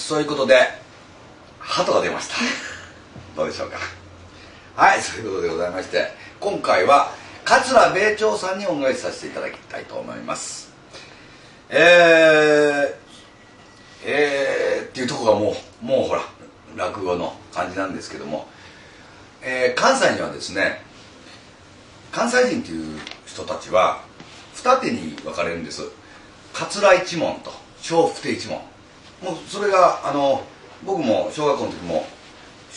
そういうことで鳩が出ました。どうでしょうか。はいそういうことでございまして今回は桂米朝さんに恩返しさせていただきたいと思います。えー、えー、っていうとこがもうもうほら落語の感じなんですけども、えー、関西にはですね関西人という人たちは二手に分かれるんです。桂一門と笑福亭一門もうそれがあの僕も小学校の時も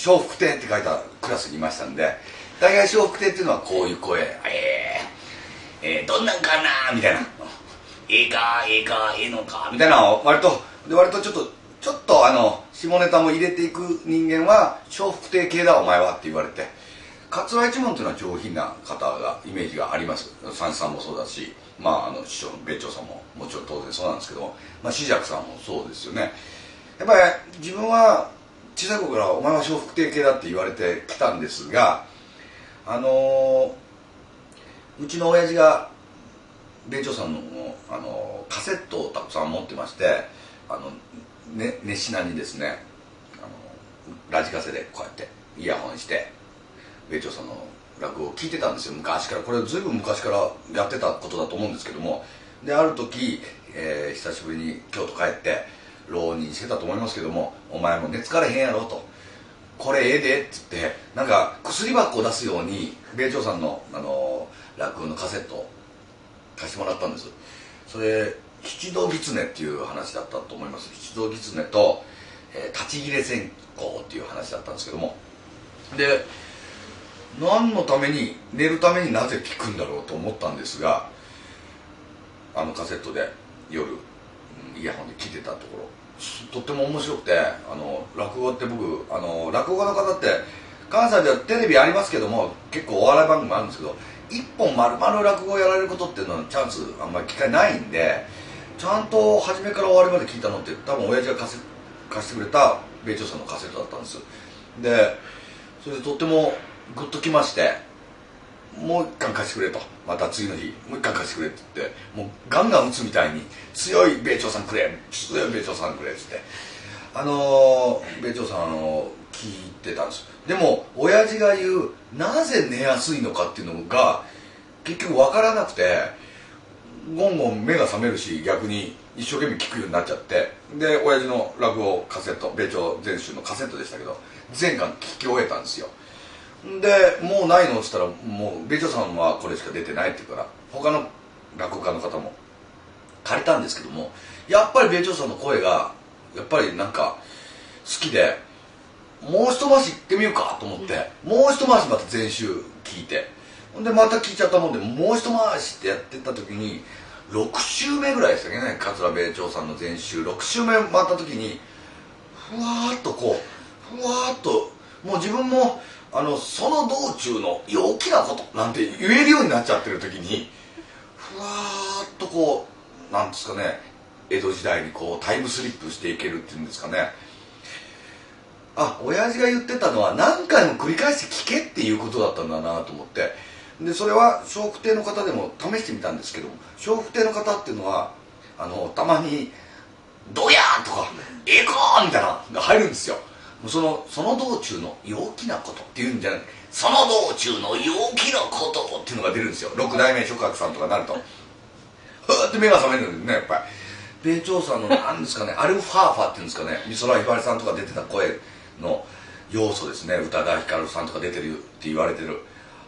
笑福亭って書いたクラスにいましたんで大概笑福亭っていうのはこういう声えー、えー、どんなんかなみたいな。ええかええかええのかみたいな割とで割とちょっとちょっとあの下ネタも入れていく人間は笑福亭系だお前はって言われて。桂一門っていうのは上品な方がイメージがあります。三枝さんもそうだしまああの師匠の別長さんももちろん当然そうなんですけどまあ紫尺さんもそうですよね。やっぱり自分は小さい頃から「お前は笑福亭系だ」って言われてきたんですがあのー、うちの親父が米朝さんの、あの、カセットをたくさん持ってましてあの、ね、熱しなにですねあのラジカセでこうやってイヤホンして米朝さんの落語を聞いてたんですよ。昔から。これずいぶん昔からやってたことだと思うんですけども。である時、えー、久しぶりに京都帰って浪人してたと思いますけども「お前も寝つかれへんやろ」と「これええで」っつってなんか薬箱を出すように米朝さんの、あの落語のカセット貸してもらったんです。それ七道狐っていう話だったと思います。七道狐と、えー、立ち切れ線香っていう話だったんですけども。で何のために寝るためになぜ聞くんだろうと思ったんですがあのカセットで夜イヤホンで聞いてたところ。とっても面白くてあの落語って僕あの落語家の方って関西ではテレビありますけども結構お笑い番組あるんですけど一本丸々落語をやられることっていうのはチャンスあんまり機会ないんでちゃんと初めから終わりまで聞いたのって多分親父が貸貸してくれた米朝さんのカセットだったんですでそれでとってもグッときましてもう一貫貸してくれと。また次の日もう一貫貸してくれって言ってもうガンガン打つみたいに強い米朝さんくれ強い米朝さんくれっつって。あのー、米朝さんを聞いてたんです。でも親父が言うなぜ寝やすいのかっていうのが結局分からなくてゴンゴン目が覚めるし逆に一生懸命聞くようになっちゃって。で親父の落語カセット米朝全集のカセットでしたけど全巻聞き終えたんですよ。でもうないのっつったらもう米朝さんはこれしか出てないって言うから他の落語家の方も借りたんですけどもやっぱり米朝さんの声がやっぱりなんか好きでもう一回し行ってみようかと思って、もう一回しまた全集聞いてほんでまた聞いちゃったもんでもう一回しってやってた時に6週目ぐらいでしたね桂米朝さんの全集。6週目回った時にふわっとこうふわっともう自分もあのその道中の陽気なことなんて言えるようになっちゃってる時にふわーっとこうなんですかね江戸時代にこうタイムスリップしていけるっていうんですかねあ親父が言ってたのは何回も繰り返して聞けっていうことだったんだなと思ってでそれは笑福亭の方でも試してみたんですけど笑福亭の方っていうのはあのたまに「どや!」とか「ええか!」みたいなのが入るんですよそのその道中の陽気なことっていうんじゃない。その道中の陽気なことっていうのが出るんですよ。六代目諸閣さんとかなると。ふーって目が覚めるんですねやっぱり。米朝さんの何ですかね。アルファーファっていうんですかね。美空ひばりさんとか出てた声の要素ですね。宇多田ヒカルさんとか出てるって言われてる。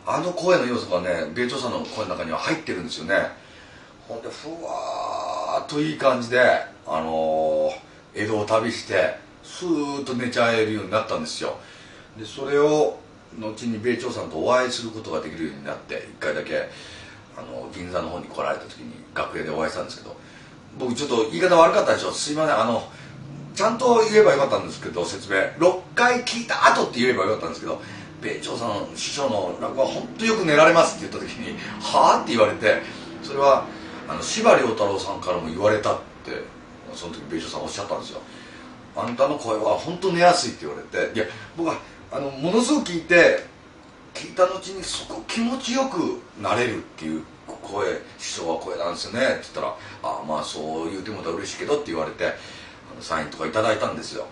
あの声の要素がね米朝さんの声の中には入ってるんですよね。ほんでふわーっといい感じであのー、江戸を旅してスーッと寝ちゃえるようになったんですよ。でそれを後に米朝さんとお会いすることができるようになって一回だけあの銀座の方に来られた時に楽屋でお会いしたんですけど僕ちょっと言い方悪かったでしょ。すいません。あのちゃんと言えばよかったんですけど説明。6回聞いた後って言えばよかったんですけど米朝さん師匠の落語は本当よく寝られますって言った時に「はあ?」って言われてそれはあの司馬遼太郎さんからも言われたってその時米朝さんおっしゃったんですよ。あんたの声は本当寝やすいって言われていや僕はあのものすごく聞いて聞いた後にそこ気持ちよくなれるっていう声師匠は声なんですよねって言ったら「ああまあそう言うてもら嬉しいけど」って言われてあのサインとかいただいたんですよ。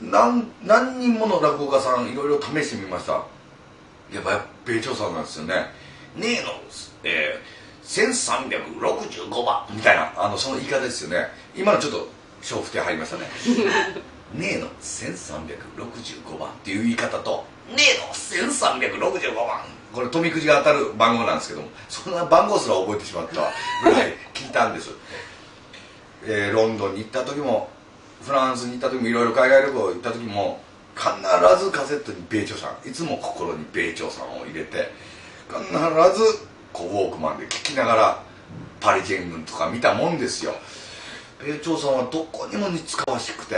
何何人もの落語家さんいろいろ試してみました。やっぱ米朝さんなんですよね。ねえの、えー、1365番みたいなあのその言い方ですよね。今のちょっと小不定入りましたね。ねえの1365番っていう言い方とねえの1365番。これ富くじが当たる番号なんですけどもそんな番号すら覚えてしまったぐらい聞いたんです、えー、ロンドンに行った時もフランスに行った時もいろいろ海外旅行行った時も必ずカセットに米朝さんいつも心に米朝さんを入れて必ずこうウォークマンで聴きながらパリジェン軍とか見たもんですよ米朝さんはどこにも似つかわしくて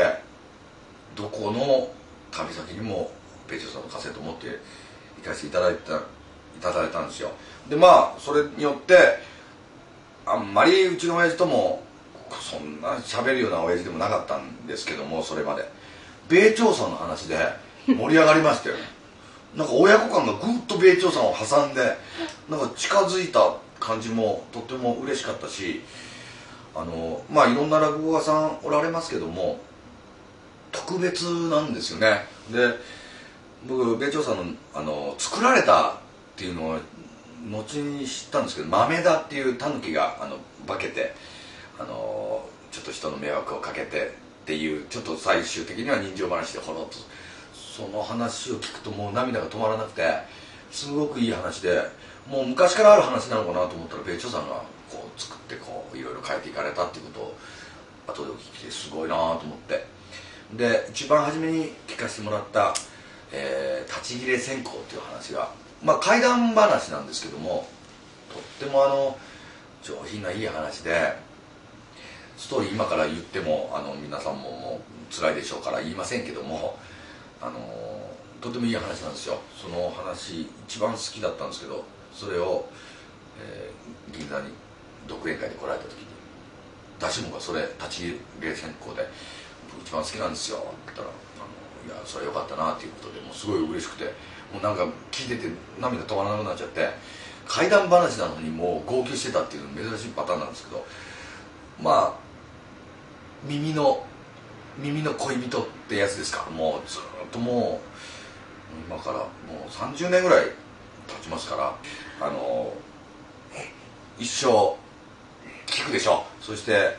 どこの旅先にも米朝さんのカセット持って行かせていただいたいただいたんですよ。でまあそれによってあんまりうちの親父ともそんな喋るような親父でもなかったんですけどもそれまで。米朝さんの話で盛り上がりましたよ なんか親子間がぐっと米朝さんを挟んでなんか近づいた感じもとっても嬉しかったしあのまあいろんな落語家さんおられますけども特別なんですよね。で僕米朝さんのあの作られたっていうのを後に知ったんですけど豆田っていうタヌキがあの化けてあのちょっと人の迷惑をかけてっていうちょっと最終的には人情話でほろっとその話を聞くともう涙が止まらなくてすごくいい話でもう昔からある話なのかなと思ったら米朝さんがこう作ってこういろいろ変えていかれたっていうことを後でお聞きしてすごいなと思って。で一番初めに聞かせてもらった「えー、立ち切れ線香」っていう話がまあ怪談話なんですけどもとってもあの上品ないい話でストーリー今から言ってもあの皆さんももう辛いでしょうから言いませんけどもあのとてもいい話なんですよ。その話一番好きだったんですけどそれを、えー、銀座に独演会で来られた時に出しもがそれ立ち入れ選考で「一番好きなんですよ」って言ったらあの「いやそれはよかったな」っていうことでもうすごい嬉しくてもうなんか聞いてて涙止まらなくなっちゃって怪談話なのにもう号泣してたっていう珍しいパターンなんですけどまあ耳の耳の恋人ってやつですか。らもうずっともう今からもう30年ぐらい経ちますからあの一生くでしょ。そして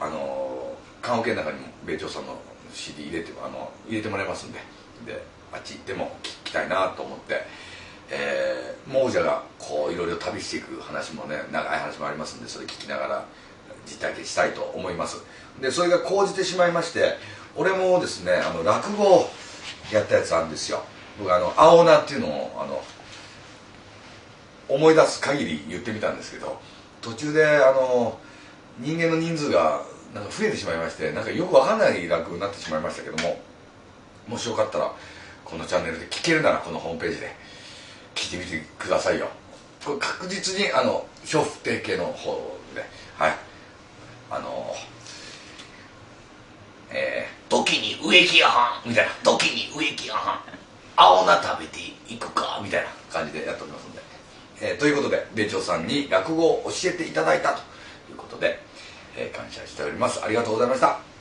あの棺桶の中にも米朝さんの CD 入れてあの入れてもらいますんで。であっち行っても聞きたいなと思って、えー、亡者がこういろいろ旅していく話もね長い話もありますんでそれ聞きながら実体験したいと思います。でそれが講じてしまいまして俺もですねあの落語をやったやつあるんですよ。僕あの青菜っていうのをあの思い出す限り言ってみたんですけど途中であの人間の人数がなんか増えてしまいましてなんかよくわかんない落語になってしまいましたけどももしよかったらこのチャンネルで聞けるならこのホームページで聞いてみてくださいよ。これ確実にあの笑福亭系の方ではい。あのえー、時に植木屋はんみたいな。時に植木屋はん。青菜食べていくかみたいな感じでやっております、えー、ということで米朝さんに落語を教えていただいたということで、えー、感謝しております。ありがとうございました。